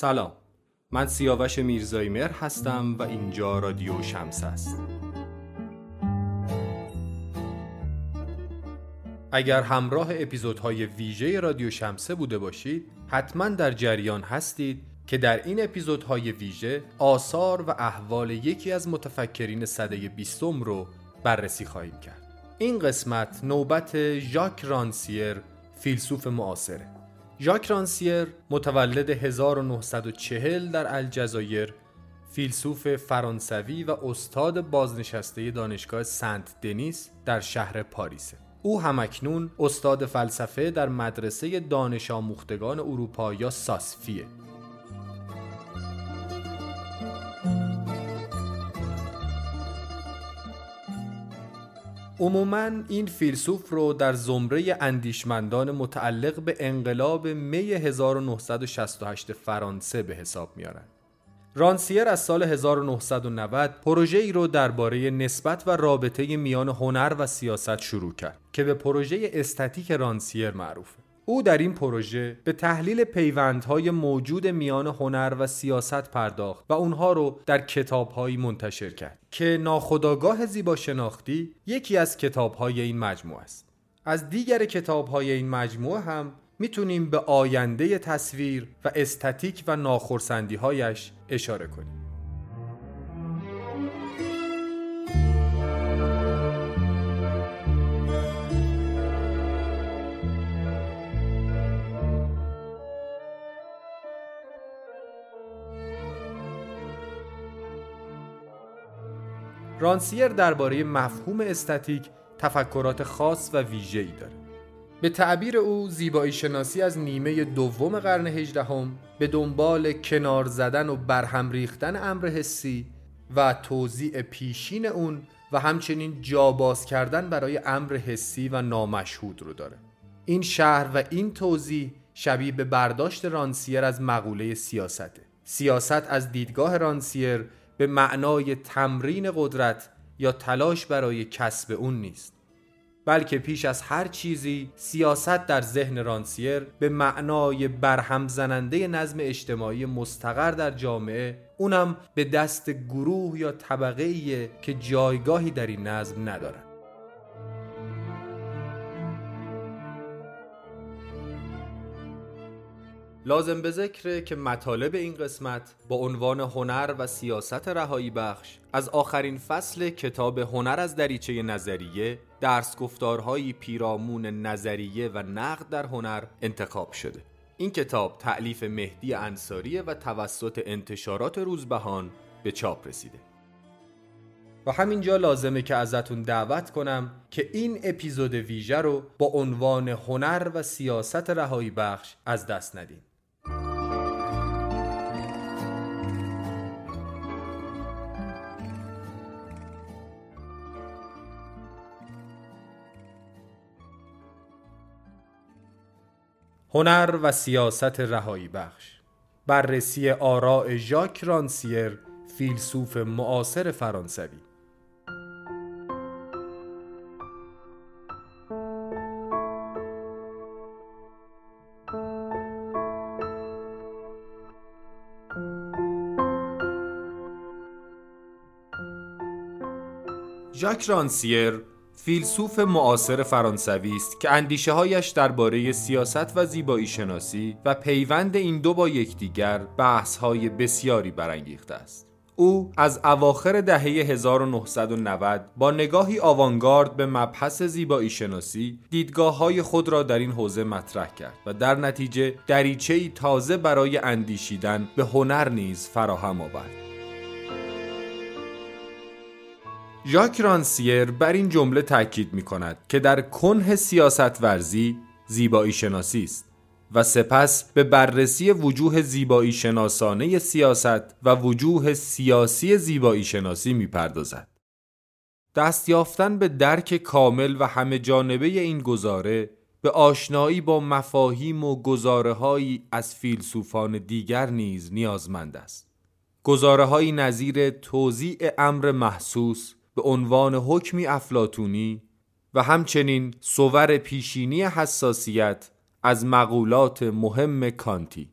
سلام. من سیاوش میرزایی مر هستم و اینجا رادیو شمس است. اگر همراه اپیزودهای ویژه رادیو شمسه بوده باشید حتما در جریان هستید که در این اپیزودهای ویژه آثار و احوال یکی از متفکرین صده بیستم رو بررسی خواهیم کرد. این قسمت نوبت ژاک رانسیر فیلسوف معاصره. ژاک رانسیر متولد 1940 در الجزایر فیلسوف فرانسوی و استاد بازنشسته دانشگاه سنت دنیس در شهر پاریسه او همکنون استاد فلسفه در مدرسه دانش آموختگان اروپا یا ساسفیه. عموما این فیلسوف رو در زمره اندیشمندان متعلق به انقلاب می 1968 فرانسه به حساب میارن. رانسیر از سال 1990 پروژه ای رو درباره نسبت و رابطه میان هنر و سیاست شروع کرد که به پروژه استاتیک رانسیر معروفه. او در این پروژه به تحلیل پیوندهای موجود میان هنر و سیاست پرداخت و اونها رو در کتابهایی منتشر کرد که ناخداگاه زیبا شناختی یکی از کتابهای این مجموعه است. از دیگر کتابهای این مجموعه هم می‌تونیم به آینده تصویر و استاتیک و ناخرسندیهایش اشاره کنیم. رانسیر درباره مفهوم استاتیک تفکرات خاص و ویژه‌ای داره. به تعبیر او زیبایی شناسی از نیمه دوم قرن هجدهم به دنبال کنار زدن و برهم ریختن امر حسی و توضیع پیشین اون و همچنین جاباز کردن برای امر حسی و نامشهود رو داره. این شهر و این توضیح شبیه به برداشت رانسیر از مقوله سیاسته. سیاست از دیدگاه رانسیر به معنای تمرین قدرت یا تلاش برای کسب اون نیست. بلکه پیش از هر چیزی سیاست در ذهن رانسیر به معنای برهم زننده نظم اجتماعی مستقر در جامعه اونم به دست گروه یا طبقه که جایگاهی در این نظم ندارد. لازم به ذکره که مطالب این قسمت با عنوان هنر و سیاست رهایی بخش از آخرین فصل کتاب هنر از دریچه نظریه درس گفتارهایی پیرامون نظریه و نقد در هنر انتخاب شده. این کتاب تعلیف مهدی انصاریه و توسط انتشارات روزبهان به چاپ رسیده. و همینجا لازمه که ازتون دعوت کنم که این اپیزود ویژه رو با عنوان هنر و سیاست رهایی بخش از دست ندین. هنر و سیاست رهایی بخش. بررسی آراء ژاک رانسیر فیلسوف معاصر فرانسوی. ژاک رانسیر فیلسوف معاصر فرانسوی است که اندیشه هایش درباره سیاست و زیبایی شناسی و پیوند این دو با یکدیگر بحث های بسیاری برانگیخته است. او از اواخر دهه 1990 با نگاهی آوانگارد به مبحث زیبایی شناسی دیدگاه های خود را در این حوزه مطرح کرد و در نتیجه دریچه‌ای تازه برای اندیشیدن به هنر نیز فراهم آورد. ژاک رانسیر بر این جمله تاکید می کند که در کنه سیاست ورزی زیبایی شناسی است و سپس به بررسی وجوه زیبایی شناسانه سیاست و وجوه سیاسی زیبایی شناسی می پردازد. دست یافتن به درک کامل و همه جانبه این گزاره به آشنایی با مفاهیم و گزاره از فیلسوفان دیگر نیز نیازمند است. گزاره نظیر توضیع امر محسوس به عنوان حکمی افلاتونی و همچنین سوور پیشینی حساسیت از مقولات مهم کانتی.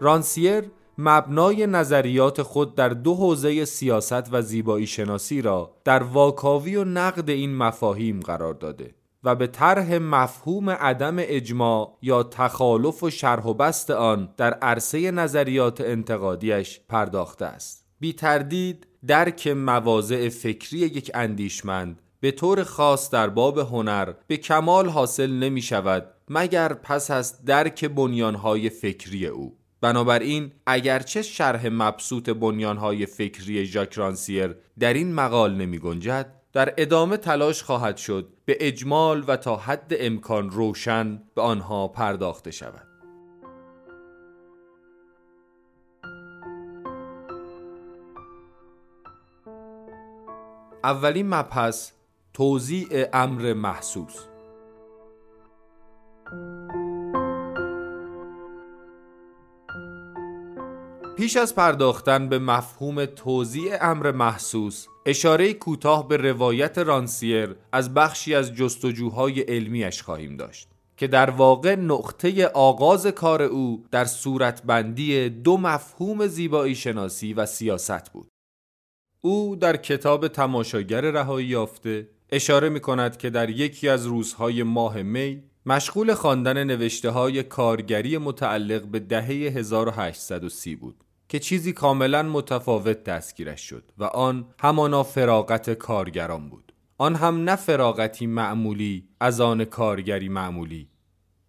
رانسیر مبنای نظریات خود در دو حوزه سیاست و زیبایی شناسی را در واکاوی و نقد این مفاهیم قرار داده. و به طرح مفهوم عدم اجماع یا تخالف و شرح و بست آن در عرصه نظریات انتقادیش پرداخته است. بی تردید درک مواضع فکری یک اندیشمند به طور خاص در باب هنر به کمال حاصل نمی شود مگر پس از درک بنیانهای فکری او. بنابراین اگرچه شرح مبسوط بنیانهای فکری ژاک رانسیر در این مقال نمی گنجد در ادامه تلاش خواهد شد به اجمال و تا حد امکان روشن به آنها پرداخته شود. اولین مبحث توضیع امر محسوس. پیش از پرداختن به مفهوم توضیع امر محسوس اشاره کوتاه به روایت رانسیر از بخشی از جستجوهای علمیش خواهیم داشت که در واقع نقطه آغاز کار او در صورتبندی دو مفهوم زیبایی شناسی و سیاست بود. او در کتاب تماشاگر رهایی یافته اشاره می کند که در یکی از روزهای ماه می مشغول خواندن نوشته های کارگری متعلق به دهه 1830 بود. که چیزی کاملا متفاوت دستگیرش شد و آن همانا فراغت کارگران بود. آن هم نه فراغتی معمولی از آن کارگری معمولی.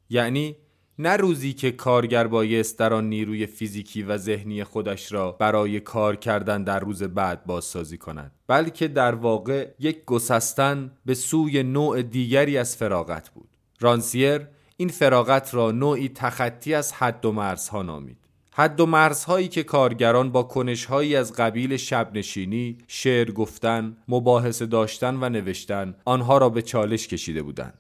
یعنی نه روزی که کارگر بایست در آن نیروی فیزیکی و ذهنی خودش را برای کار کردن در روز بعد بازسازی کند بلکه در واقع یک گسستن به سوی نوع دیگری از فراغت بود. رانسیر این فراغت را نوعی تخطی از حد و مرزها نامید. حد و مرزهایی که کارگران با کنشهایی از قبیل شبنشینی، شعر گفتن، مباحثه داشتن و نوشتن آنها را به چالش کشیده بودند.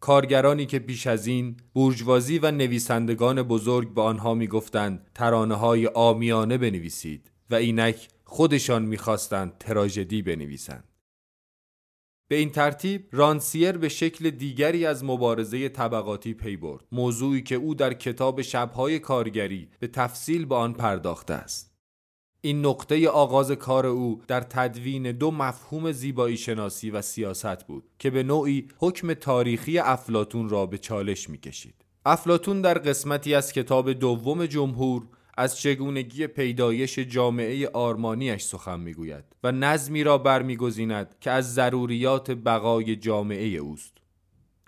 کارگرانی که پیش از این بورژوازی و نویسندگان بزرگ به آنها می‌گفتند ترانه های آمیانه بنویسید و اینک خودشان می‌خواستند تراژدی بنویسند. به این ترتیب رانسیر به شکل دیگری از مبارزه طبقاتی پی برد موضوعی که او در کتاب شبهای کارگری به تفصیل به آن پرداخته است این نقطه آغاز کار او در تدوین دو مفهوم زیبایی شناسی و سیاست بود که به نوعی حکم تاریخی افلاتون را به چالش می‌کشید. افلاتون در قسمتی از کتاب دوم جمهور از چگونگی پیدایش جامعه آرمانیش سخن می‌گوید و نظمی را برمیگزیند که از ضروریات بقای جامعه اوست.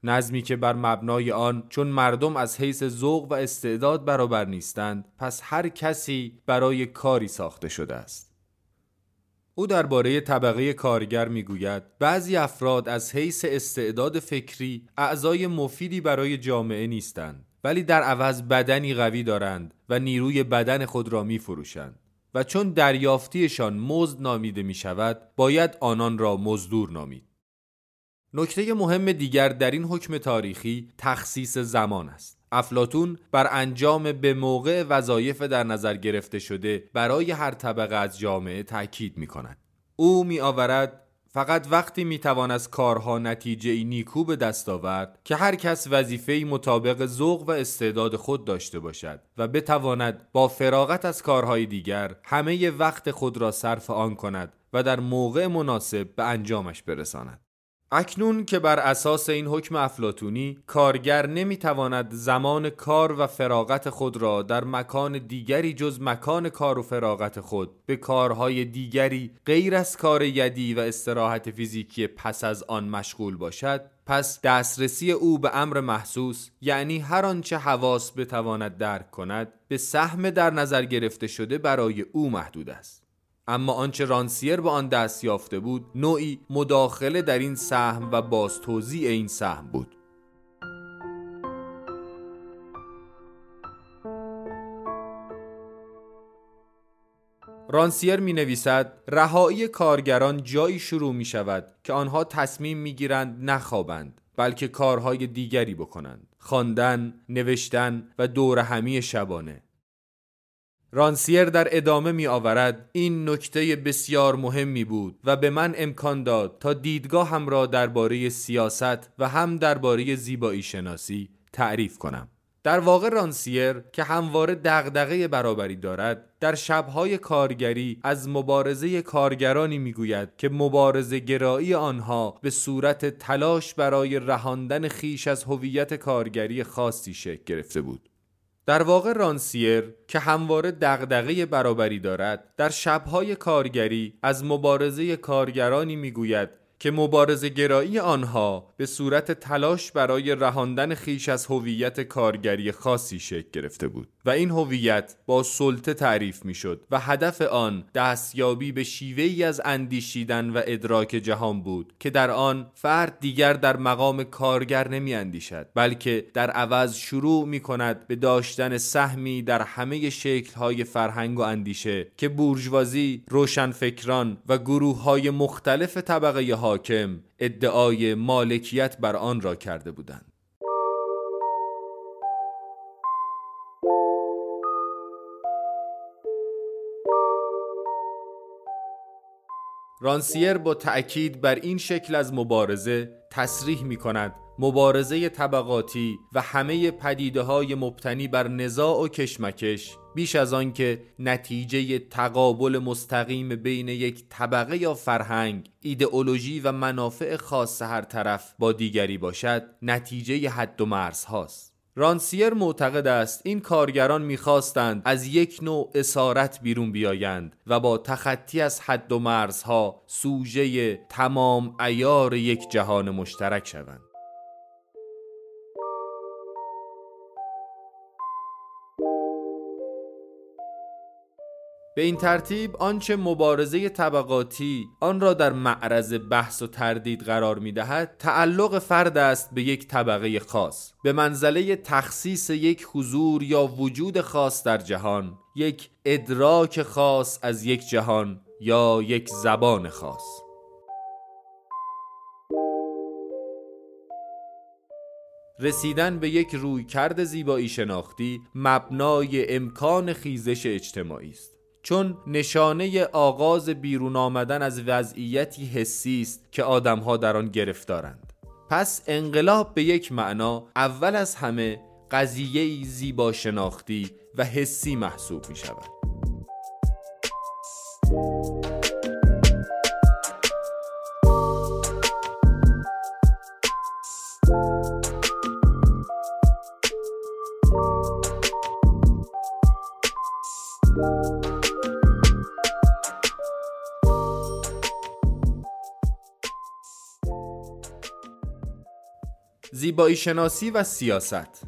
نظمی که بر مبنای آن چون مردم از حیث ذوق و استعداد برابر نیستند پس هر کسی برای کاری ساخته شده است. او درباره طبقه کارگر می‌گوید بعضی افراد از حیث استعداد فکری اعضای مفیدی برای جامعه نیستند. ولی در عوض بدنی قوی دارند و نیروی بدن خود را می فروشند و چون دریافتیشان مزد نامیده می شود باید آنان را مزدور نامید. نکته مهم دیگر در این حکم تاریخی تخصیص زمان است. افلاتون بر انجام به موقع وظایف در نظر گرفته شده برای هر طبقه از جامعه تاکید می کند او می آورد فقط وقتی می‌توان از کارها نتیجه ای نیکو به دست آورد که هر کس وظیفه مطابق ذوق و استعداد خود داشته باشد و بتواند با فراغت از کارهای دیگر همه وقت خود را صرف آن کند و در موقع مناسب به انجامش برساند. اکنون که بر اساس این حکم افلاتونی کارگر نمی‌تواند زمان کار و فراغت خود را در مکان دیگری جز مکان کار و فراغت خود به کارهای دیگری غیر از کار یدی و استراحت فیزیکی پس از آن مشغول باشد پس دسترسی او به امر محسوس یعنی هر آنچه حواس بتواند درک کند به سهم در نظر گرفته شده برای او محدود است. اما آنچه رانسیر به آن دست یافته بود نوعی مداخله در این سهم و بازتوزیع این سهم بود. رانسیر می نویسد رهایی کارگران جایی شروع می شود که آنها تصمیم می گیرند نخوابند بلکه کارهای دیگری بکنند. خواندن، نوشتن و دور همی شبانه. رانسیر در ادامه می آورد این نکته بسیار مهمی بود و به من امکان داد تا دیدگاه هم را درباره سیاست و هم درباره زیبایی شناسی تعریف کنم. در واقع رانسیر که همواره دغدغه برابری دارد در شبهای کارگری از مبارزه کارگرانی می‌گوید که مبارزه گرایی آنها به صورت تلاش برای رهاندن خیش از هویت کارگری خاصی شکل گرفته بود. در واقع رانسیر که همواره دغدغه برابری دارد در شبهای کارگری از مبارزه کارگرانی می‌گوید که مبارزه گرایی آنها به صورت تلاش برای رهاندن خیش از هویت کارگری خاصی شکل گرفته بود. و این هویت با سلطه تعریف می‌شد و هدف آن دستیابی به شیوه ای از اندیشیدن و ادراک جهان بود که در آن فرد دیگر در مقام کارگر نمی اندیشد بلکه در عوض شروع می کند به داشتن سهمی در همه شکل های فرهنگ و اندیشه که بورژوازی، روشنفکران و گروه های مختلف طبقه حاکم ادعای مالکیت بر آن را کرده بودند. رانسیر با تأکید بر این شکل از مبارزه تصریح می کند مبارزه طبقاتی و همه پدیده های مبتنی بر نزاع و کشمکش بیش از آن که نتیجه تقابل مستقیم بین یک طبقه یا فرهنگ ایدئولوژی و منافع خاص هر طرف با دیگری باشد نتیجه حد و مرز هاست. رانسیر معتقد است این کارگران می‌خواستند از یک نوع اسارت بیرون بیایند و با تخطی از حد و مرزها سوژه تمام ایار یک جهان مشترک شوند. به این ترتیب آنچه مبارزه طبقاتی آن را در معرض بحث و تردید قرار می دهد تعلق فرد است به یک طبقه خاص به منزله تخصیص یک حضور یا وجود خاص در جهان یک ادراک خاص از یک جهان یا یک زبان خاص. رسیدن به یک رویکرد زیبایی شناختی مبنای امکان خیزش اجتماعی است. چون نشانه آغاز بیرون آمدن از وضعیتی حسی است که آدمها در آن گرفتارند. پس انقلاب به یک معنا اول از همه قضیه زیبا شناختی و حسی محسوب می شود زیبایی شناسی و سیاست.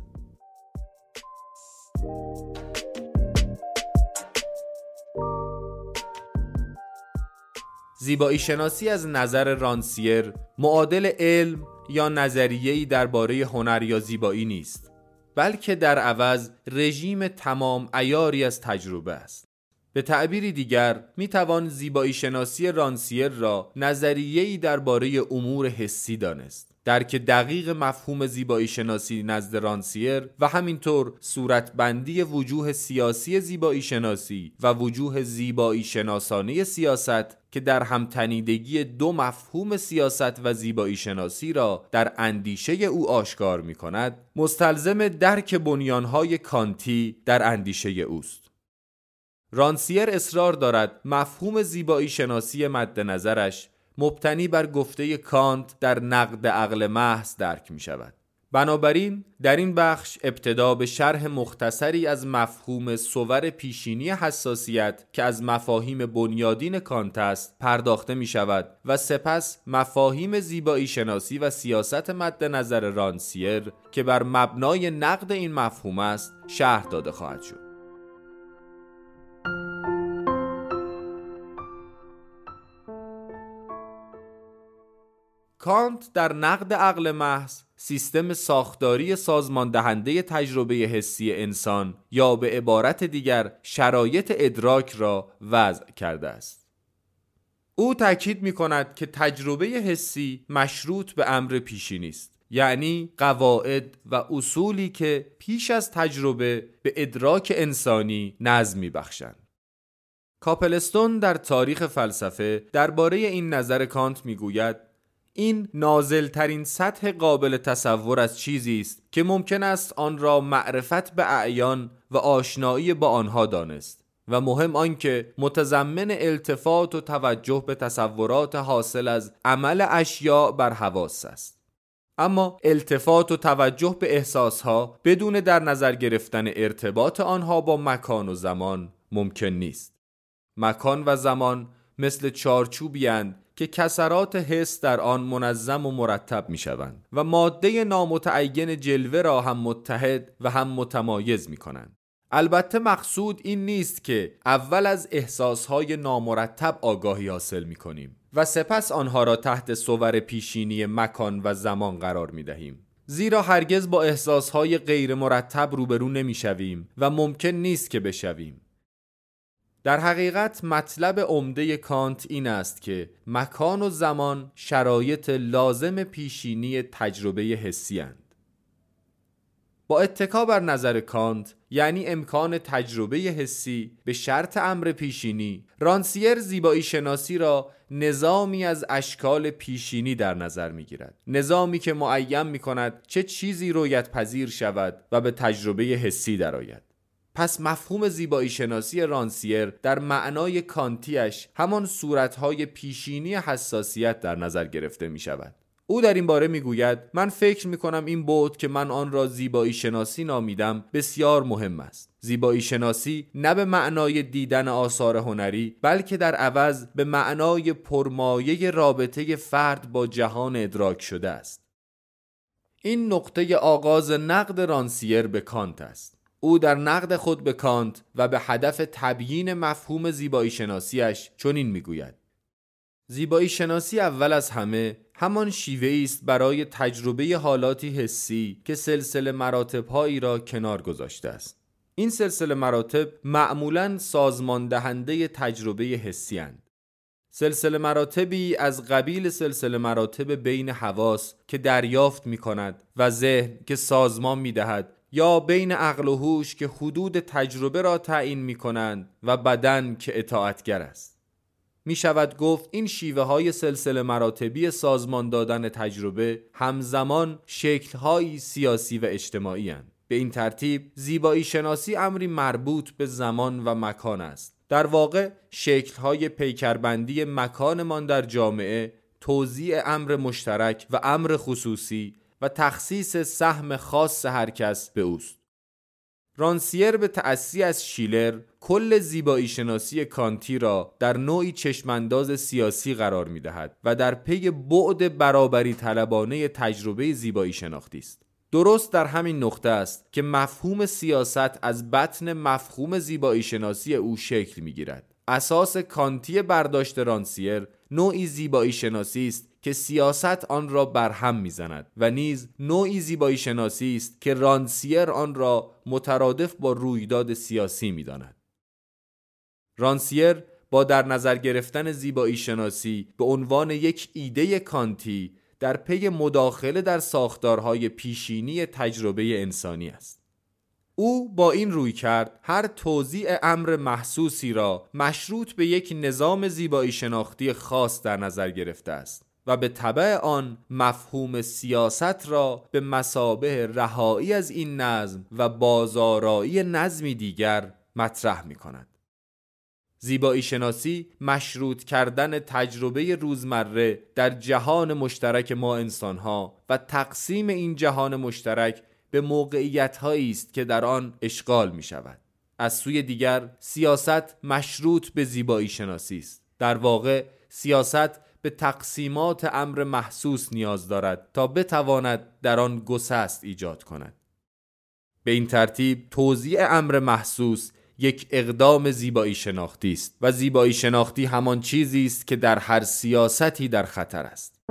زیبایی شناسی از نظر رانسیر معادل علم یا نظریه‌ای درباره هنر یا زیبایی نیست بلکه در عوض رژیم تمام ایاری از تجربه است. به تعبیری دیگر می توان زیبایی شناسی رانسیر را نظریه‌ای درباره امور حسی دانست. درک دقیق مفهوم زیبایی شناسی نزد رانسیر و همینطور صورتبندی وجوه سیاسی زیبایی شناسی و وجوه زیبایی شناسانه سیاست که در همتنیدگی دو مفهوم سیاست و زیبایی شناسی را در اندیشه او آشکار می کند مستلزم درک بنیانهای کانتی در اندیشه اوست. رانسیر اصرار دارد مفهوم زیبایی شناسی مد نظرش مبتنی بر گفته کانت در نقد عقل محض درک می شود بنابراین در این بخش ابتدا به شرح مختصری از مفهوم صور پیشینی حساسیت که از مفاهیم بنیادین کانت است پرداخته می شود و سپس مفاهیم زیبایی شناسی و سیاست مد نظر رانسیر که بر مبنای نقد این مفهوم است شرح داده خواهد شد. کانت در نقد عقل محض سیستم ساختاری سازمان دهنده تجربه حسی انسان یا به عبارت دیگر شرایط ادراک را وضع کرده است. او تاکید می کند که تجربه حسی مشروط به امر پیشینی است. یعنی قواعد و اصولی که پیش از تجربه به ادراک انسانی نظم می بخشند. کاپلستون در تاریخ فلسفه درباره این نظر کانت می‌گوید این نازل ترین سطح قابل تصور از چیزی است که ممکن است آن را معرفت به اعیان و آشنایی با آنها دانست و مهم آنکه متضمن التفات و توجه به تصورات حاصل از عمل اشیاء بر حواس است. اما التفات و توجه به احساسها بدون در نظر گرفتن ارتباط آنها با مکان و زمان ممکن نیست. مکان و زمان مثل چارچوبی که کسرات حس در آن منظم و مرتب می شوند و ماده نامتعین جلوه را هم متحد و هم متمایز می کنند. البته مقصود این نیست که اول از احساسهای نامرتب آگاهی حاصل می کنیم و سپس آنها را تحت صور پیشینی مکان و زمان قرار می دهیم. زیرا هرگز با احساسهای غیر مرتب روبرو نمی شویم و ممکن نیست که بشویم. در حقیقت مطلب عمده کانت این است که مکان و زمان شرایط لازم پیشینی تجربه حسی هند. با اتکا بر نظر کانت یعنی امکان تجربه حسی به شرط امر پیشینی رانسیر زیبایی شناسی را نظامی از اشکال پیشینی در نظر می گیرد نظامی که معیم می کند چه چیزی رویت پذیر شود و به تجربه حسی درآید پس مفهوم زیبایی شناسی رانسیر در معنای کانتیش همان صورتهای پیشینی حساسیت در نظر گرفته می شود. او در این باره می‌گوید من فکر می کنم این بود که من آن را زیبایی شناسی نامیدم بسیار مهم است. زیبایی شناسی نه به معنای دیدن آثار هنری بلکه در عوض به معنای پرمایه رابطه فرد با جهان ادراک شده است. این نقطه آغاز نقد رانسیر به کانت است. او در نقد خود به کانت و به هدف تبیین مفهوم زیبایی شناسیش چنین می‌گوید زیبایی شناسی اول از همه همان شیوه است برای تجربه حالاتی حسی که سلسله مراتب هایی را کنار گذاشته است این سلسله مراتب معمولا سازمان دهنده تجربه حسی هند. سلسله مراتبی از قبیل سلسله مراتب بین حواس که دریافت می کند و ذهن که سازمان می دهد یا بین عقل و هوش که حدود تجربه را تعیین می کنند و بدن که اطاعتگر است می شود گفت این شیوه های سلسله مراتبی سازمان دادن تجربه همزمان شکلهایی سیاسی و اجتماعی هند. به این ترتیب زیبایی شناسی امری مربوط به زمان و مکان است در واقع شکلهای پیکربندی مکانمان در جامعه توزیع امر مشترک و امر خصوصی و تخصیص سهم خاص هر کس به اوست رانسیر به تأسی از شیلر کل زیبایی شناسی کانتی را در نوعی چشمانداز سیاسی قرار می دهد و در پی بعد برابری طلبانه تجربه زیبایی شناختی است. درست در همین نقطه است که مفهوم سیاست از بطن مفهوم زیبایی شناسی او شکل می گیرد. اساس کانتی برداشت رانسیر نوعی زیبایی شناسی است که سیاست آن را برهم می‌زند و نیز نوعی زیبایی شناسی است که رانسیر آن را مترادف با رویداد سیاسی می‌داند. رانسیر با در نظر گرفتن زیبایی شناسی به عنوان یک ایده کانتی در پی مداخله در ساختارهای پیشینی تجربه انسانی است. او با این روی کرد هر توضیع امر محسوسی را مشروط به یک نظام زیبایی شناختی خاص در نظر گرفته است. و به طبع آن مفهوم سیاست را به مسابه رهایی از این نظم و بازارایی نظمی دیگر مطرح می کند. زیبایی شناسی مشروط کردن تجربه روزمره در جهان مشترک ما انسانها و تقسیم این جهان مشترک به موقعیت هایی است که در آن اشغال می شود. از سوی دیگر سیاست مشروط به زیبایی شناسی است. در واقع سیاست به تقسیمات امر محسوس نیاز دارد تا بتواند در آن گسست ایجاد کند. به این ترتیب توضیع امر محسوس یک اقدام زیبایی شناختی است و زیبایی شناختی همان چیزی است که در هر سیاستی در خطر است.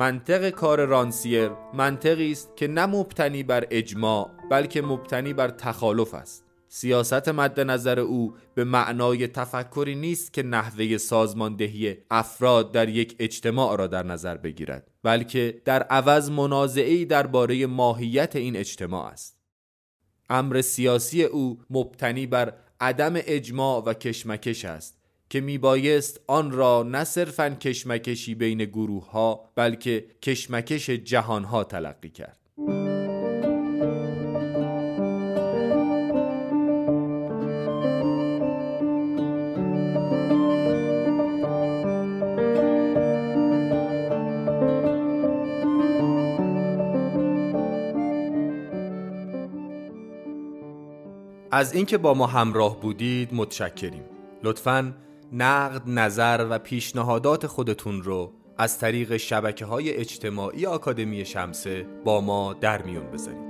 منطق کار رانسیر منطقی است که نه مبتنی بر اجماع بلکه مبتنی بر تخالف است. سیاست مد نظر او به معنای تفکری نیست که نحوه سازماندهی افراد در یک اجتماع را در نظر بگیرد بلکه در عوض منازعی درباره ماهیت این اجتماع است. امر سیاسی او مبتنی بر عدم اجماع و کشمکش است. که میبایست آن را نه صرفا کشمکشی بین گروه ها بلکه کشمکش جهان ها تلقی کرد. از اینکه با ما همراه بودید متشکریم. لطفاً نقد، نظر و پیشنهادات خودتون رو از طریق شبکه های اجتماعی آکادمی شمسه با ما در میون بذارید.